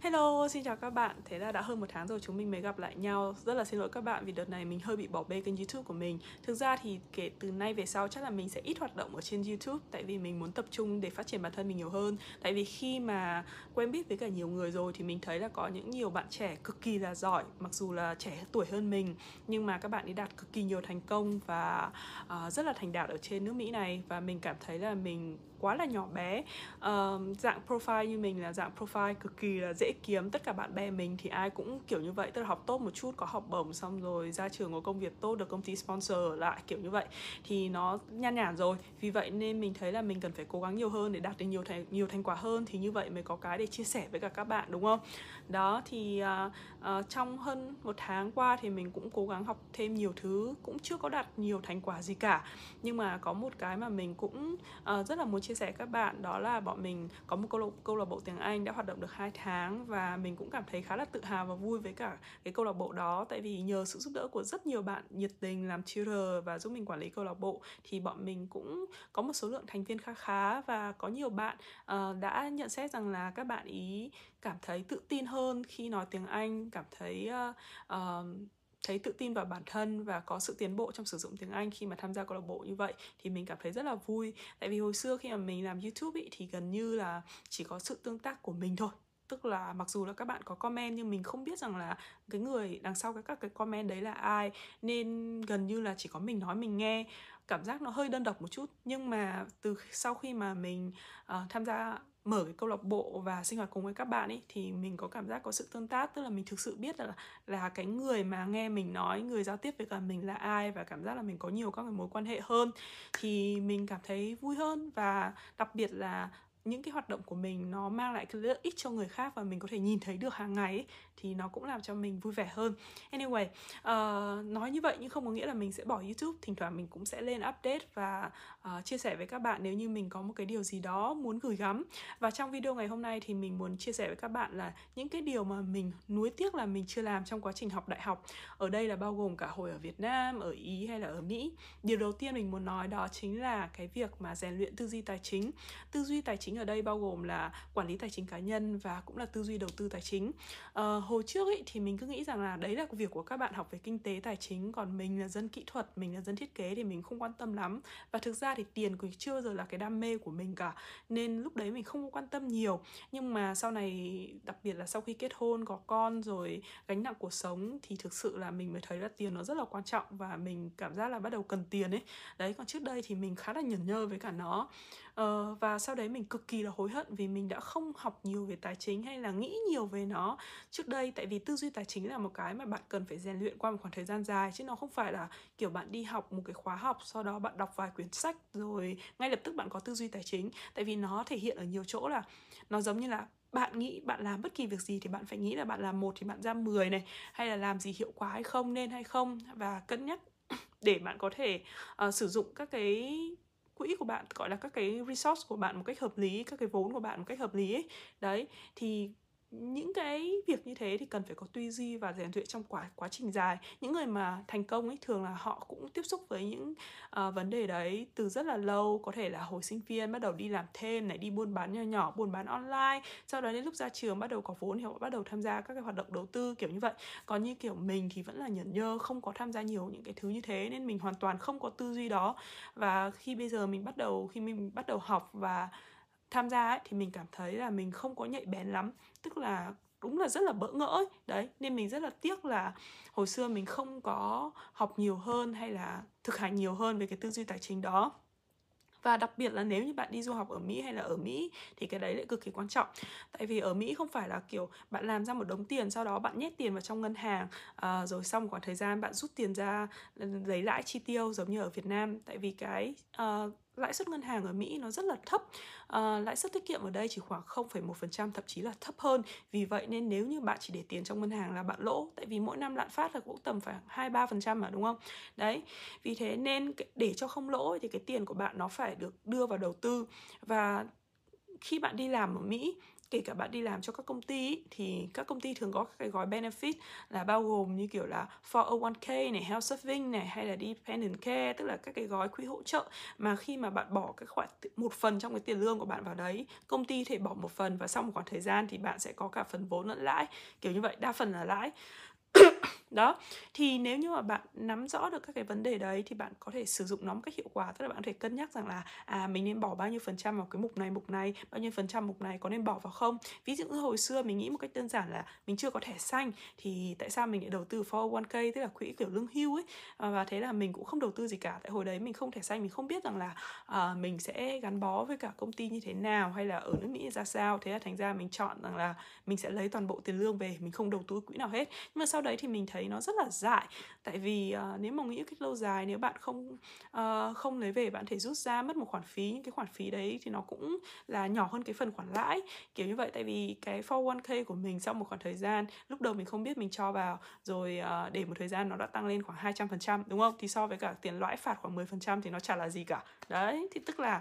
Hello, xin chào các bạn. Thế là đã hơn một tháng rồi chúng mình mới gặp lại nhau. Rất là xin lỗi các bạn vì đợt này mình hơi bị bỏ bê kênh YouTube của mình. Thực ra thì kể từ nay về sau chắc là mình sẽ ít hoạt động ở trên YouTube tại vì mình muốn tập trung để phát triển bản thân mình nhiều hơn. Tại vì khi mà quen biết với cả nhiều người rồi thì mình thấy là có những nhiều bạn trẻ cực kỳ là giỏi, mặc dù là trẻ tuổi hơn mình nhưng mà các bạn ấy đạt cực kỳ nhiều thành công và uh, rất là thành đạt ở trên nước Mỹ này và mình cảm thấy là mình quá là nhỏ bé uh, dạng profile như mình là dạng profile cực kỳ là dễ kiếm tất cả bạn bè mình thì ai cũng kiểu như vậy tức là học tốt một chút có học bổng xong rồi ra trường có công việc tốt được công ty sponsor lại kiểu như vậy. Thì nó nhan nhản rồi. Vì vậy nên mình thấy là mình cần phải cố gắng nhiều hơn để đạt được nhiều thành nhiều thành quả hơn thì như vậy mới có cái để chia sẻ với cả các bạn đúng không? Đó thì uh, uh, trong hơn một tháng qua thì mình cũng cố gắng học thêm nhiều thứ cũng chưa có đạt nhiều thành quả gì cả. Nhưng mà có một cái mà mình cũng uh, rất là muốn chia sẻ các bạn đó là bọn mình có một câu câu lạc bộ tiếng Anh đã hoạt động được 2 tháng và mình cũng cảm thấy khá là tự hào và vui với cả cái câu lạc bộ đó. Tại vì nhờ sự giúp đỡ của rất nhiều bạn nhiệt tình làm tutor và giúp mình quản lý câu lạc bộ thì bọn mình cũng có một số lượng thành viên khá khá và có nhiều bạn uh, đã nhận xét rằng là các bạn ý cảm thấy tự tin hơn khi nói tiếng Anh cảm thấy uh, uh, thấy tự tin vào bản thân và có sự tiến bộ trong sử dụng tiếng Anh khi mà tham gia câu lạc bộ như vậy thì mình cảm thấy rất là vui. Tại vì hồi xưa khi mà mình làm YouTube ý, thì gần như là chỉ có sự tương tác của mình thôi tức là mặc dù là các bạn có comment nhưng mình không biết rằng là cái người đằng sau cái các cái comment đấy là ai. Nên gần như là chỉ có mình nói mình nghe. Cảm giác nó hơi đơn độc một chút. Nhưng mà từ sau khi mà mình uh, tham gia mở cái câu lạc bộ và sinh hoạt cùng với các bạn ấy thì mình có cảm giác có sự tương tác. Tức là mình thực sự biết là là cái người mà nghe mình nói người giao tiếp với cả mình là ai và cảm giác là mình có nhiều các cái mối quan hệ hơn thì mình cảm thấy vui hơn. Và đặc biệt là những cái hoạt động của mình nó mang lại cái lợi ích cho người khác và mình có thể nhìn thấy được hàng ngày ấy, thì nó cũng làm cho mình vui vẻ hơn. Anyway uh, nói như vậy nhưng không có nghĩa là mình sẽ bỏ youtube. Thỉnh thoảng mình cũng sẽ lên update và uh, chia sẻ với các bạn nếu như mình có một cái điều gì đó muốn gửi gắm. Và trong video ngày hôm nay thì mình muốn chia sẻ với các bạn là những cái điều mà mình nuối tiếc là mình chưa làm trong quá trình học đại học. Ở đây là bao gồm cả hồi ở Việt Nam ở Ý hay là ở Mỹ. Điều đầu tiên mình muốn nói đó chính là cái việc mà rèn luyện tư duy tài chính. Tư duy tài chính ở đây bao gồm là quản lý tài chính cá nhân và cũng là tư duy đầu tư tài chính. Uh, hồi trước ấy thì mình cứ nghĩ rằng là đấy là việc của các bạn học về kinh tế, tài chính, còn mình là dân kỹ thuật, mình là dân thiết kế thì mình không quan tâm lắm. Và thực ra thì tiền cũng chưa bao giờ là cái đam mê của mình cả, nên lúc đấy mình không quan tâm nhiều. Nhưng mà sau này, đặc biệt là sau khi kết hôn, có con rồi, gánh nặng cuộc sống, thì thực sự là mình mới thấy là tiền nó rất là quan trọng và mình cảm giác là bắt đầu cần tiền ấy. Đấy, còn trước đây thì mình khá là nhẩn nhơ với cả nó uh, và sau đấy mình cực kỳ là hối hận vì mình đã không học nhiều về tài chính hay là nghĩ nhiều về nó trước đây. Tại vì tư duy tài chính là một cái mà bạn cần phải rèn luyện qua một khoảng thời gian dài chứ nó không phải là kiểu bạn đi học một cái khóa học sau đó bạn đọc vài quyển sách rồi ngay lập tức bạn có tư duy tài chính. Tại vì nó thể hiện ở nhiều chỗ là nó giống như là bạn nghĩ bạn làm bất kỳ việc gì thì bạn phải nghĩ là bạn làm một thì bạn ra 10 này hay là làm gì hiệu quả hay không nên hay không. Và cân nhắc để bạn có thể uh, sử dụng các cái quỹ của bạn, gọi là các cái resource của bạn một cách hợp lý, các cái vốn của bạn một cách hợp lý ấy. đấy, thì những cái việc như thế thì cần phải có tư duy và rèn luyện trong quá quá trình dài. Những người mà thành công ấy thường là họ cũng tiếp xúc với những uh, vấn đề đấy từ rất là lâu. Có thể là hồi sinh viên bắt đầu đi làm thêm này đi buôn bán nhỏ nhỏ buôn bán online. Sau đó đến lúc ra trường bắt đầu có vốn thì họ bắt đầu tham gia các cái hoạt động đầu tư kiểu như vậy. Còn như kiểu mình thì vẫn là nhẫn nhơ không có tham gia nhiều những cái thứ như thế nên mình hoàn toàn không có tư duy đó. Và khi bây giờ mình bắt đầu khi mình bắt đầu học và tham gia ấy, thì mình cảm thấy là mình không có nhạy bén lắm. Tức là đúng là rất là bỡ ngỡ ấy. đấy nên mình rất là tiếc là hồi xưa mình không có học nhiều hơn hay là thực hành nhiều hơn về cái tư duy tài chính đó. Và đặc biệt là nếu như bạn đi du học ở Mỹ hay là ở Mỹ thì cái đấy lại cực kỳ quan trọng. Tại vì ở Mỹ không phải là kiểu bạn làm ra một đống tiền sau đó bạn nhét tiền vào trong ngân hàng à, rồi xong một khoảng thời gian bạn rút tiền ra ừ, lấy lãi chi tiêu giống như ở Việt Nam. Tại vì cái uh, lãi suất ngân hàng ở Mỹ nó rất là thấp. À, lãi suất tiết kiệm ở đây chỉ khoảng 0,1% thậm chí là thấp hơn. Vì vậy nên nếu như bạn chỉ để tiền trong ngân hàng là bạn lỗ. Tại vì mỗi năm lạm phát là cũng tầm phải hai ba phần trăm mà đúng không? Đấy vì thế nên để cho không lỗ thì cái tiền của bạn nó phải được đưa vào đầu tư. Và khi bạn đi làm ở Mỹ kể cả bạn đi làm cho các công ty ý, thì các công ty thường có các cái gói benefit là bao gồm như kiểu là 401k này, health saving này hay là dependent care tức là các cái gói quỹ hỗ trợ mà khi mà bạn bỏ cái khoản một phần trong cái tiền lương của bạn vào đấy, công ty thể bỏ một phần và sau một khoảng thời gian thì bạn sẽ có cả phần vốn lẫn lãi, kiểu như vậy, đa phần là lãi đó thì nếu như mà bạn nắm rõ được các cái vấn đề đấy thì bạn có thể sử dụng nó một cách hiệu quả. Tức là bạn có thể cân nhắc rằng là à mình nên bỏ bao nhiêu phần trăm vào cái mục này mục này bao nhiêu phần trăm mục này có nên bỏ vào không? Ví dụ như hồi xưa mình nghĩ một cách đơn giản là mình chưa có thẻ xanh thì tại sao mình lại đầu tư 401k tức là quỹ kiểu lương hưu ấy? À, và thế là mình cũng không đầu tư gì cả. Tại hồi đấy mình không thẻ xanh mình không biết rằng là à, mình sẽ gắn bó với cả công ty như thế nào hay là ở nước mỹ ra sao. Thế là thành ra mình chọn rằng là mình sẽ lấy toàn bộ tiền lương về mình không đầu tư quỹ nào hết. Nhưng mà sau đấy thì mình thấy thấy nó rất là dại. Tại vì uh, nếu mà nghĩ cách lâu dài nếu bạn không uh, không lấy về bạn thể rút ra mất một khoản phí những cái khoản phí đấy thì nó cũng là nhỏ hơn cái phần khoản lãi. Kiểu như vậy tại vì cái 401k của mình sau một khoảng thời gian lúc đầu mình không biết mình cho vào rồi uh, để một thời gian nó đã tăng lên khoảng 200% đúng không? Thì so với cả tiền lãi phạt khoảng 10% thì nó chả là gì cả. Đấy thì tức là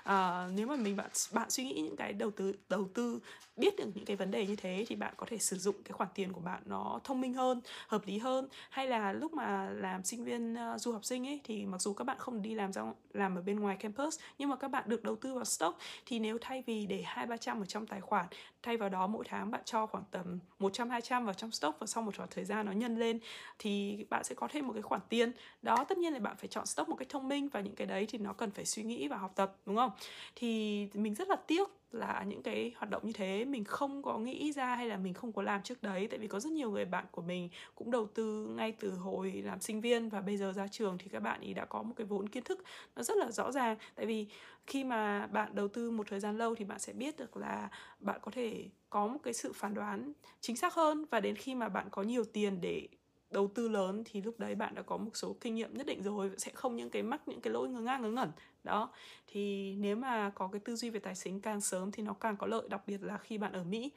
uh, nếu mà mình bạn bạn suy nghĩ những cái đầu tư đầu tư biết được những cái vấn đề như thế thì bạn có thể sử dụng cái khoản tiền của bạn nó thông minh hơn hợp lý hơn. Hay là lúc mà làm sinh viên uh, du học sinh ấy thì mặc dù các bạn không đi làm ra làm ở bên ngoài campus nhưng mà các bạn được đầu tư vào stock. Thì nếu thay vì để hai ba trăm ở trong tài khoản thay vào đó mỗi tháng bạn cho khoảng tầm 100 200 vào trong stock và sau một khoảng thời gian nó nhân lên thì bạn sẽ có thêm một cái khoản tiền. Đó tất nhiên là bạn phải chọn stock một cách thông minh và những cái đấy thì nó cần phải suy nghĩ và học tập đúng không? Thì mình rất là tiếc là những cái hoạt động như thế, mình không có nghĩ ra hay là mình không có làm trước đấy. Tại vì có rất nhiều người bạn của mình cũng đầu tư ngay từ hồi làm sinh viên và bây giờ ra trường thì các bạn ý đã có một cái vốn kiến thức nó rất là rõ ràng. Tại vì khi mà bạn đầu tư một thời gian lâu thì bạn sẽ biết được là bạn có thể có một cái sự phán đoán chính xác hơn và đến khi mà bạn có nhiều tiền để đầu tư lớn thì lúc đấy bạn đã có một số kinh nghiệm nhất định rồi sẽ không những cái mắc những cái lỗi ngớ ngang ngớ ngẩn. Đó thì nếu mà có cái tư duy về tài chính càng sớm thì nó càng có lợi đặc biệt là khi bạn ở mỹ.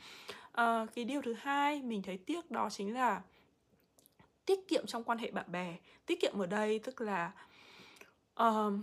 À, cái điều thứ hai mình thấy tiếc đó chính là tiết kiệm trong quan hệ bạn bè. Tiết kiệm ở đây tức là uh,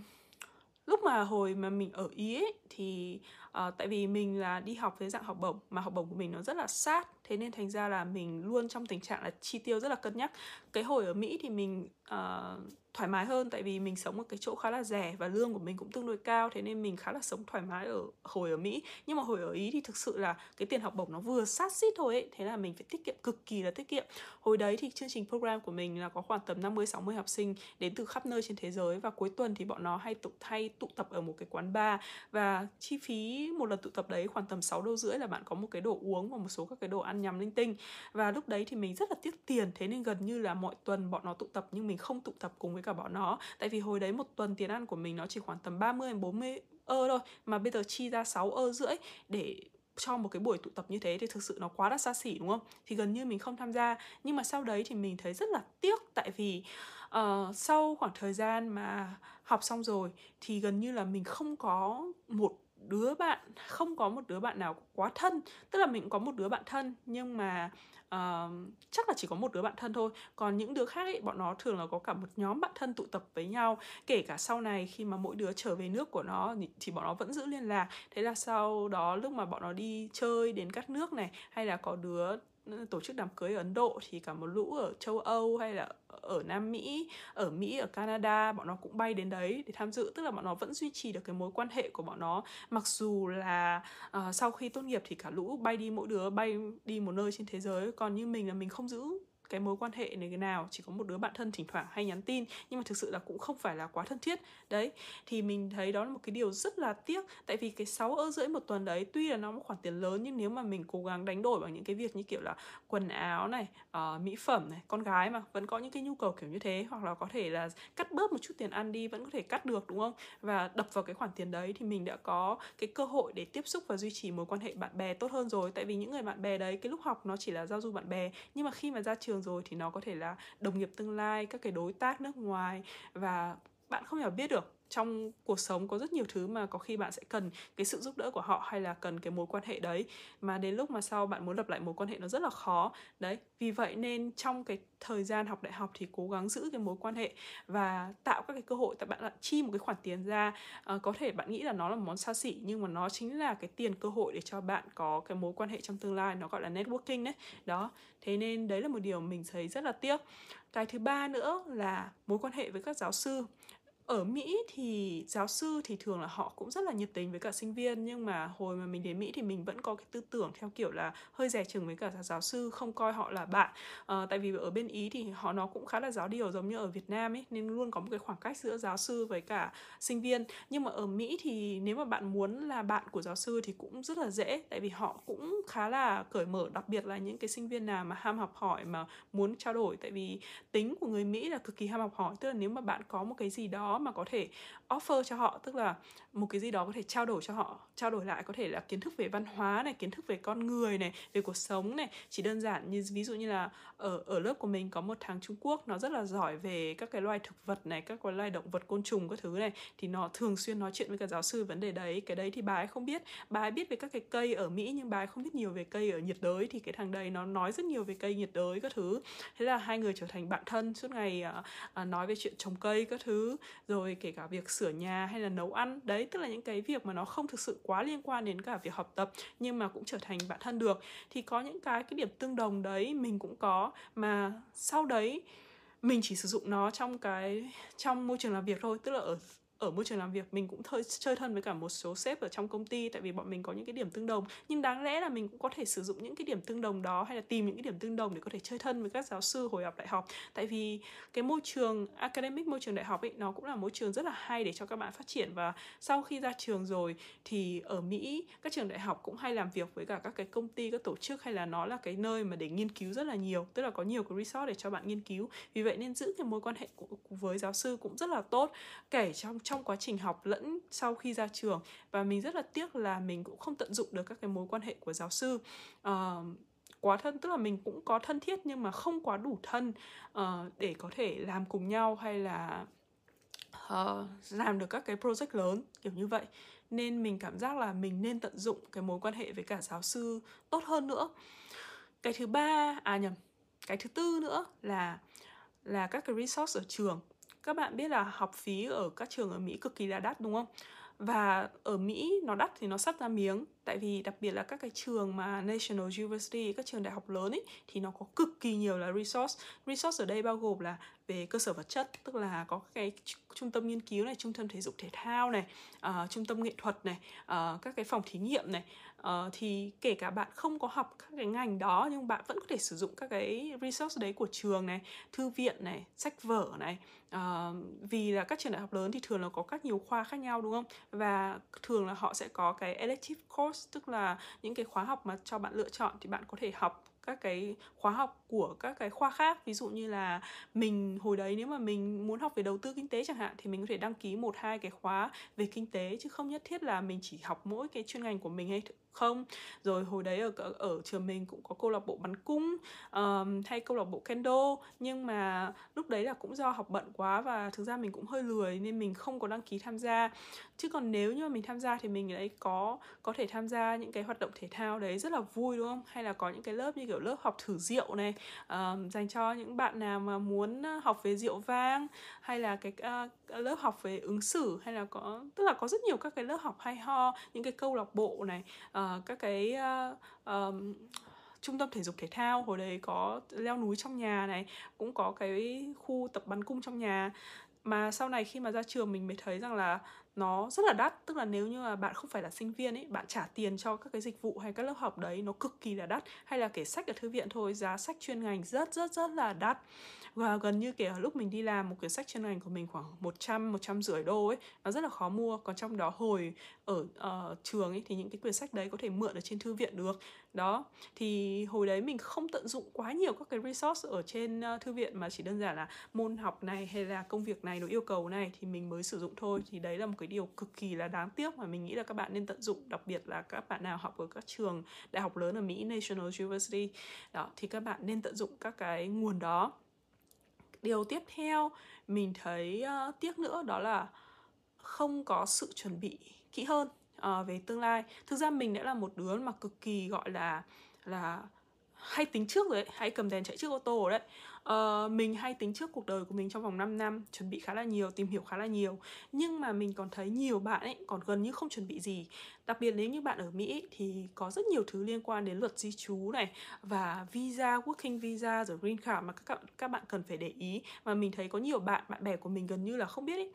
lúc mà hồi mà mình ở ý ấy, thì uh, tại vì mình là đi học với dạng học bổng mà học bổng của mình nó rất là sát thế nên thành ra là mình luôn trong tình trạng là chi tiêu rất là cân nhắc. Cái hồi ở mỹ thì mình uh, thoải mái hơn tại vì mình sống ở cái chỗ khá là rẻ và lương của mình cũng tương đối cao thế nên mình khá là sống thoải mái ở hồi ở Mỹ. Nhưng mà hồi ở Ý thì thực sự là cái tiền học bổng nó vừa sát xít thôi ấy thế là mình phải tiết kiệm cực kỳ là tiết kiệm. Hồi đấy thì chương trình program của mình là có khoảng tầm 50 60 học sinh đến từ khắp nơi trên thế giới và cuối tuần thì bọn nó hay tụ thay tụ tập ở một cái quán bar và chi phí một lần tụ tập đấy khoảng tầm 6 đô rưỡi là bạn có một cái đồ uống và một số các cái đồ ăn nhằm linh tinh. Và lúc đấy thì mình rất là tiếc tiền thế nên gần như là mọi tuần bọn nó tụ tập nhưng mình không tụ tập cùng với với cả bọn nó. Tại vì hồi đấy một tuần tiền ăn của mình nó chỉ khoảng tầm 30 đến 40 ơ thôi mà bây giờ chi ra 6 ơ rưỡi để cho một cái buổi tụ tập như thế thì thực sự nó quá là xa xỉ đúng không? Thì gần như mình không tham gia. Nhưng mà sau đấy thì mình thấy rất là tiếc tại vì uh, sau khoảng thời gian mà học xong rồi thì gần như là mình không có một đứa bạn không có một đứa bạn nào quá thân. Tức là mình có một đứa bạn thân nhưng mà uh, chắc là chỉ có một đứa bạn thân thôi. Còn những đứa khác ấy bọn nó thường là có cả một nhóm bạn thân tụ tập với nhau. Kể cả sau này khi mà mỗi đứa trở về nước của nó thì bọn nó vẫn giữ liên lạc. Thế là sau đó lúc mà bọn nó đi chơi đến các nước này hay là có đứa Ừ, tổ chức đám cưới ở Ấn Độ thì cả một lũ ở châu Âu hay là ở Nam Mỹ, ở Mỹ, ở Canada bọn nó cũng bay đến đấy để tham dự. Tức là bọn nó vẫn duy trì được cái mối quan hệ của bọn nó. Mặc dù là uh, sau khi tốt nghiệp thì cả lũ bay đi mỗi đứa bay đi một nơi trên thế giới. Còn như mình là mình không giữ cái mối quan hệ này cái nào chỉ có một đứa bạn thân thỉnh thoảng hay nhắn tin nhưng mà thực sự là cũng không phải là quá thân thiết. Đấy thì mình thấy đó là một cái điều rất là tiếc tại vì cái sáu ơ rưỡi một tuần đấy tuy là nó một khoản tiền lớn nhưng nếu mà mình cố gắng đánh đổi bằng những cái việc như kiểu là quần áo này uh, mỹ phẩm này con gái mà vẫn có những cái nhu cầu kiểu như thế hoặc là có thể là cắt bớt một chút tiền ăn đi vẫn có thể cắt được đúng không? Và đập vào cái khoản tiền đấy thì mình đã có cái cơ hội để tiếp xúc và duy trì mối quan hệ bạn bè tốt hơn rồi. Tại vì những người bạn bè đấy cái lúc học nó chỉ là giao du bạn bè nhưng mà khi mà ra trường trường rồi thì nó có thể là đồng nghiệp tương lai, các cái đối tác nước ngoài. Và bạn không thể biết được trong cuộc sống có rất nhiều thứ mà có khi bạn sẽ cần cái sự giúp đỡ của họ hay là cần cái mối quan hệ đấy. Mà đến lúc mà sau bạn muốn lập lại mối quan hệ nó rất là khó. Đấy vì vậy nên trong cái thời gian học đại học thì cố gắng giữ cái mối quan hệ và tạo các cái cơ hội tại bạn lại chi một cái khoản tiền ra. À, có thể bạn nghĩ là nó là món xa xỉ nhưng mà nó chính là cái tiền cơ hội để cho bạn có cái mối quan hệ trong tương lai nó gọi là networking đấy. Đó thế nên đấy là một điều mình thấy rất là tiếc. Cái thứ ba nữa là mối quan hệ với các giáo sư ở Mỹ thì giáo sư thì thường là họ cũng rất là nhiệt tình với cả sinh viên nhưng mà hồi mà mình đến Mỹ thì mình vẫn có cái tư tưởng theo kiểu là hơi rẻ chừng với cả giáo sư không coi họ là bạn. À, tại vì ở bên Ý thì họ nó cũng khá là giáo điều giống như ở Việt Nam ấy nên luôn có một cái khoảng cách giữa giáo sư với cả sinh viên. Nhưng mà ở Mỹ thì nếu mà bạn muốn là bạn của giáo sư thì cũng rất là dễ tại vì họ cũng khá là cởi mở đặc biệt là những cái sinh viên nào mà ham học hỏi mà muốn trao đổi. Tại vì tính của người Mỹ là cực kỳ ham học hỏi tức là nếu mà bạn có một cái gì đó mà có thể offer cho họ tức là một cái gì đó có thể trao đổi cho họ trao đổi lại có thể là kiến thức về văn hóa này kiến thức về con người này về cuộc sống này. Chỉ đơn giản như ví dụ như là ở ở lớp của mình có một thằng Trung Quốc nó rất là giỏi về các cái loài thực vật này các cái loài động vật côn trùng các thứ này thì nó thường xuyên nói chuyện với cả giáo sư vấn đề đấy. Cái đấy thì bà ấy không biết. Bà ấy biết về các cái cây ở Mỹ nhưng bà ấy không biết nhiều về cây ở nhiệt đới thì cái thằng đấy nó nói rất nhiều về cây nhiệt đới các thứ. Thế là hai người trở thành bạn thân suốt ngày à, à, nói về chuyện trồng cây các thứ rồi kể cả việc sửa nhà hay là nấu ăn. Đấy, tức là những cái việc mà nó không thực sự quá liên quan đến cả việc học tập, nhưng mà cũng trở thành bạn thân được. Thì có những cái cái điểm tương đồng đấy mình cũng có, mà sau đấy mình chỉ sử dụng nó trong cái, trong môi trường làm việc thôi. Tức là ở ở môi trường làm việc, mình cũng hơi chơi thân với cả một số sếp ở trong công ty, tại vì bọn mình có những cái điểm tương đồng. Nhưng đáng lẽ là mình cũng có thể sử dụng những cái điểm tương đồng đó, hay là tìm những cái điểm tương đồng để có thể chơi thân với các giáo sư hồi học đại học. Tại vì cái môi trường, academic môi trường đại học ấy, nó cũng là môi trường rất là hay để cho các bạn phát triển. Và sau khi ra trường rồi thì ở Mỹ, các trường đại học cũng hay làm việc với cả các cái công ty, các tổ chức, hay là nó là cái nơi mà để nghiên cứu rất là nhiều, tức là có nhiều cái resource để cho bạn nghiên cứu. Vì vậy nên giữ cái mối quan hệ với giáo sư cũng rất là tốt, kể trong trong quá trình học lẫn sau khi ra trường. Và mình rất là tiếc là mình cũng không tận dụng được các cái mối quan hệ của giáo sư. Uh, quá thân tức là mình cũng có thân thiết nhưng mà không quá đủ thân uh, để có thể làm cùng nhau hay là uh, làm được các cái project lớn kiểu như vậy. Nên mình cảm giác là mình nên tận dụng cái mối quan hệ với cả giáo sư tốt hơn nữa. Cái thứ ba à nhầm cái thứ tư nữa là là các cái resource ở trường các bạn biết là học phí ở các trường ở Mỹ cực kỳ là đắt, đúng không? Và ở Mỹ nó đắt thì nó sắp ra miếng Tại vì đặc biệt là các cái trường mà National University, các trường đại học lớn ấy Thì nó có cực kỳ nhiều là resource. Resource ở đây bao gồm là về cơ sở vật chất Tức là có cái trung tâm nghiên cứu này, trung tâm thể dục thể thao này uh, Trung tâm nghệ thuật này, uh, các cái phòng thí nghiệm này. Uh, thì kể cả bạn không có học các cái ngành đó nhưng bạn vẫn có thể sử dụng các cái resource đấy của trường này thư viện này sách vở này. Uh, vì là các trường đại học lớn thì thường là có các nhiều khoa khác nhau đúng không? Và thường là họ sẽ có cái elective course tức là những cái khóa học mà cho bạn lựa chọn thì bạn có thể học các cái khóa học của các cái khoa khác. Ví dụ như là mình hồi đấy nếu mà mình muốn học về đầu tư kinh tế chẳng hạn thì mình có thể đăng ký một hai cái khóa về kinh tế chứ không nhất thiết là mình chỉ học mỗi cái chuyên ngành của mình hay không. Rồi hồi đấy ở ở trường mình cũng có câu lạc bộ bắn cung um, hay câu lạc bộ kendo nhưng mà lúc đấy là cũng do học bận quá và thực ra mình cũng hơi lười nên mình không có đăng ký tham gia. Chứ còn nếu như mà mình tham gia thì mình đấy có có thể tham gia những cái hoạt động thể thao đấy rất là vui đúng không? Hay là có những cái lớp như kiểu lớp học thử rượu này dành cho những bạn nào mà muốn học về rượu vang hay là cái uh, lớp học về ứng xử hay là có tức là có rất nhiều các cái lớp học hay ho những cái câu lạc bộ này uh, các cái uh, um, trung tâm thể dục thể thao hồi đấy có leo núi trong nhà này cũng có cái khu tập bắn cung trong nhà. Mà sau này khi mà ra trường mình mới thấy rằng là nó rất là đắt. Tức là nếu như mà bạn không phải là sinh viên ấy bạn trả tiền cho các cái dịch vụ hay các lớp học đấy nó cực kỳ là đắt. Hay là kể sách ở thư viện thôi giá sách chuyên ngành rất rất rất là đắt. Và gần như kể lúc mình đi làm một quyển sách chuyên ngành của mình khoảng 100 100 rưỡi đô ấy nó rất là khó mua. Còn trong đó hồi ở uh, trường ấy thì những cái quyển sách đấy có thể mượn ở trên thư viện được đó thì hồi đấy mình không tận dụng quá nhiều các cái resource ở trên ờ, thư viện mà chỉ đơn giản là môn học này hay là công việc này nó yêu cầu này thì mình mới sử dụng thôi. Thì đấy là một cái điều cực kỳ là đáng tiếc mà mình nghĩ là các bạn nên tận dụng đặc biệt là các bạn nào học ở các trường đại học lớn ở Mỹ National University. Đó thì các bạn nên tận dụng các cái nguồn đó. Điều tiếp theo mình thấy uh, tiếc nữa đó là không có sự chuẩn bị kỹ hơn uh, về tương lai. Thực ra mình đã là một đứa mà cực kỳ gọi là là hay tính trước rồi đấy hay cầm đèn chạy trước ô tô rồi đấy uh, mình hay tính trước cuộc đời của mình trong vòng 5 năm chuẩn bị khá là nhiều tìm hiểu khá là nhiều. Nhưng mà mình còn thấy nhiều bạn ấy còn gần như không chuẩn bị gì. Đặc biệt nếu như bạn ở Mỹ thì có rất nhiều thứ liên quan đến luật di trú này và visa working visa rồi green card mà các các bạn cần phải để ý. Mà mình thấy có nhiều bạn bạn bè của mình gần như là không biết ấy.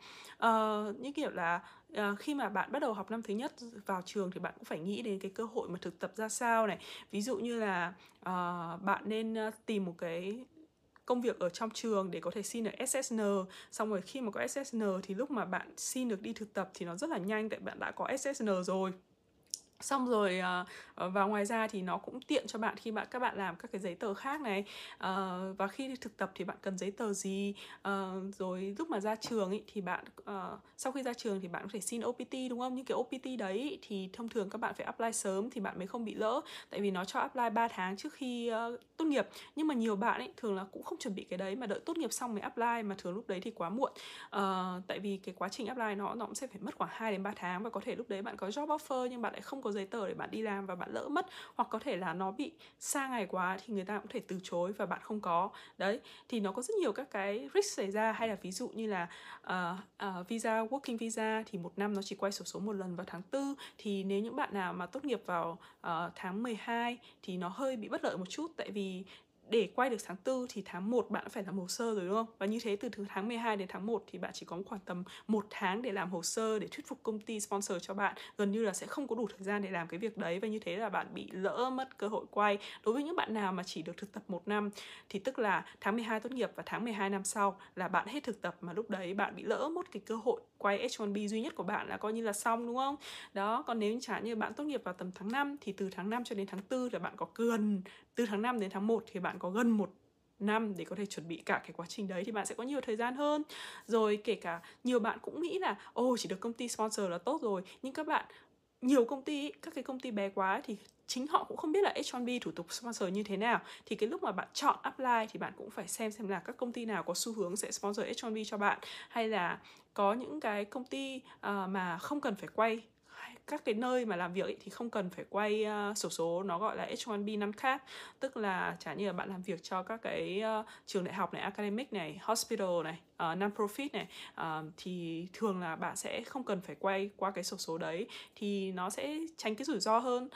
Uh, như kiểu là À, khi mà bạn bắt đầu học năm thứ nhất vào trường thì bạn cũng phải nghĩ đến cái cơ hội mà thực tập ra sao này. Ví dụ như là uh, bạn nên tìm một cái công việc ở trong trường để có thể xin ở SSN xong rồi khi mà có SSN thì lúc mà bạn xin được đi thực tập thì nó rất là nhanh, tại bạn đã có SSN rồi xong rồi uh, và ngoài ra thì nó cũng tiện cho bạn khi bạn các bạn làm các cái giấy tờ khác này. Uh, và khi đi thực tập thì bạn cần giấy tờ gì? Uh, rồi lúc mà ra trường ý, thì bạn uh, sau khi ra trường thì bạn có thể xin OPT đúng không? Những cái OPT đấy thì thông thường các bạn phải apply sớm thì bạn mới không bị lỡ. Tại vì nó cho apply 3 tháng trước khi uh, tốt nghiệp. Nhưng mà nhiều bạn ấy thường là cũng không chuẩn bị cái đấy mà đợi tốt nghiệp xong mới apply mà thường lúc đấy thì quá muộn. Uh, tại vì cái quá trình apply nó nó cũng sẽ phải mất khoảng 2 đến 3 tháng và có thể lúc đấy bạn có job offer nhưng bạn lại không có giấy tờ để bạn đi làm và bạn lỡ mất hoặc có thể là nó bị xa ngày quá thì người ta cũng thể từ chối và bạn không có. Đấy thì nó có rất nhiều các cái risk xảy ra. Hay là ví dụ như là uh, uh, visa working visa thì một năm nó chỉ quay sổ số một lần vào tháng tư. Thì nếu những bạn nào mà tốt nghiệp vào uh, tháng 12 thì nó hơi bị bất lợi một chút. Tại vì để quay được tháng 4 thì tháng 1 bạn phải làm hồ sơ rồi, đúng không? Và như thế từ tháng 12 đến tháng 1 thì bạn chỉ có khoảng tầm một tháng để làm hồ sơ, để thuyết phục công ty sponsor cho bạn. Gần như là sẽ không có đủ thời gian để làm cái việc đấy và như thế là bạn bị lỡ mất cơ hội quay. Đối với những bạn nào mà chỉ được thực tập một năm thì tức là tháng 12 tốt nghiệp và tháng 12 năm sau là bạn hết thực tập mà lúc đấy bạn bị lỡ mất cái cơ hội quay H1B duy nhất của bạn là coi như là xong đúng không? Đó, còn nếu chẳng như bạn tốt nghiệp vào tầm tháng 5 thì từ tháng 5 cho đến tháng 4 là bạn có gần từ tháng 5 đến tháng 1 thì bạn có gần một năm để có thể chuẩn bị cả cái quá trình đấy thì bạn sẽ có nhiều thời gian hơn. Rồi kể cả nhiều bạn cũng nghĩ là ô oh, chỉ được công ty sponsor là tốt rồi. Nhưng các bạn nhiều công ty các cái công ty bé quá thì chính họ cũng không biết là H1B thủ tục sponsor như thế nào. Thì cái lúc mà bạn chọn apply thì bạn cũng phải xem xem là các công ty nào có xu hướng sẽ sponsor H1B cho bạn hay là có những cái công ty uh, mà không cần phải quay các cái nơi mà làm việc ấy thì không cần phải quay uh, sổ số nó gọi là H1B năm khác. Tức là chả như là bạn làm việc cho các cái uh, trường đại học này academic này hospital này uh, non-profit này uh, thì thường là bạn sẽ không cần phải quay qua cái sổ số đấy thì nó sẽ tránh cái rủi ro hơn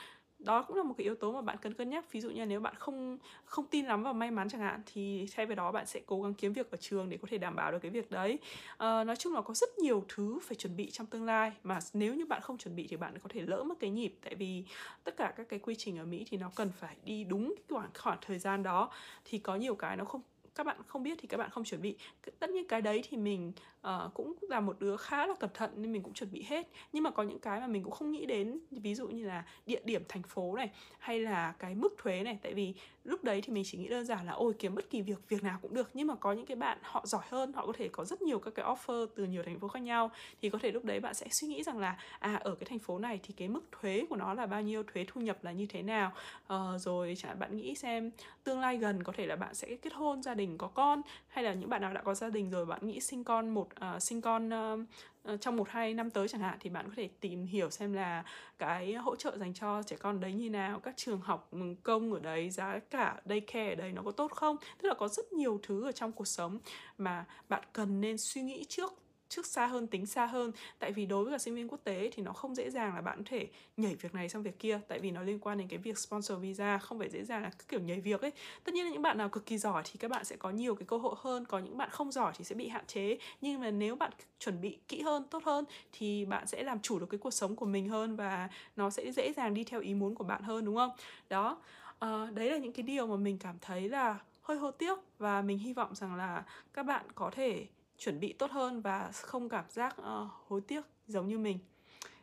đó cũng là một cái yếu tố mà bạn cần cân nhắc. Ví dụ như nếu bạn không không tin lắm vào may mắn chẳng hạn thì thay vào đó bạn sẽ cố gắng kiếm việc ở trường để có thể đảm bảo được cái việc đấy. À, nói chung là có rất nhiều thứ phải chuẩn bị trong tương lai mà nếu như bạn không chuẩn bị thì bạn có thể lỡ mất cái nhịp. Tại vì tất cả các cái quy trình ở mỹ thì nó cần phải đi đúng cái khoảng khoảng thời gian đó. Thì có nhiều cái nó không các bạn không biết thì các bạn không chuẩn bị. Tất nhiên cái đấy thì mình uh, cũng là một đứa khá là cẩn thận nên mình cũng chuẩn bị hết. Nhưng mà có những cái mà mình cũng không nghĩ đến ví dụ như là địa điểm thành phố này hay là cái mức thuế này. Tại vì lúc đấy thì mình chỉ nghĩ đơn giản là ôi kiếm bất kỳ việc việc nào cũng được. Nhưng mà có những cái bạn họ giỏi hơn họ có thể có rất nhiều các cái offer từ nhiều thành phố khác nhau. Thì có thể lúc đấy bạn sẽ suy nghĩ rằng là à ở cái thành phố này thì cái mức thuế của nó là bao nhiêu thuế thu nhập là như thế nào? Uh, rồi chẳng bạn nghĩ xem tương lai gần có thể là bạn sẽ kết hôn gia đình có con hay là những bạn nào đã có gia đình rồi bạn nghĩ sinh con một uh, sinh con uh, trong một hai năm tới chẳng hạn thì bạn có thể tìm hiểu xem là cái hỗ trợ dành cho trẻ con đấy như nào các trường học ừ, công ở đấy giá cả daycare ở đây nó có tốt không? Tức là có rất nhiều thứ ở trong cuộc sống mà bạn cần nên suy nghĩ trước trước xa hơn tính xa hơn. Tại vì đối với cả sinh viên quốc tế thì nó không dễ dàng là bạn có thể nhảy việc này sang việc kia. Tại vì nó liên quan đến cái việc sponsor visa không phải dễ dàng là kiểu nhảy việc ấy. Tất nhiên là những bạn nào cực kỳ giỏi thì các bạn sẽ có nhiều cái cơ hội hơn có những bạn không giỏi thì sẽ bị hạn chế. Nhưng mà nếu bạn chuẩn bị kỹ hơn tốt hơn thì bạn sẽ làm chủ được cái cuộc sống của mình hơn và nó sẽ dễ dàng đi theo ý muốn của bạn hơn đúng không? Đó. À, đấy là những cái điều mà mình cảm thấy là hơi hô tiếc và mình hy vọng rằng là các bạn có thể chuẩn bị tốt hơn và không cảm giác uh, hối tiếc giống như mình.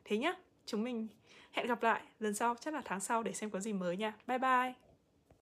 Thế nhá chúng mình hẹn gặp lại lần sau chắc là tháng sau để xem có gì mới nha. Bye bye!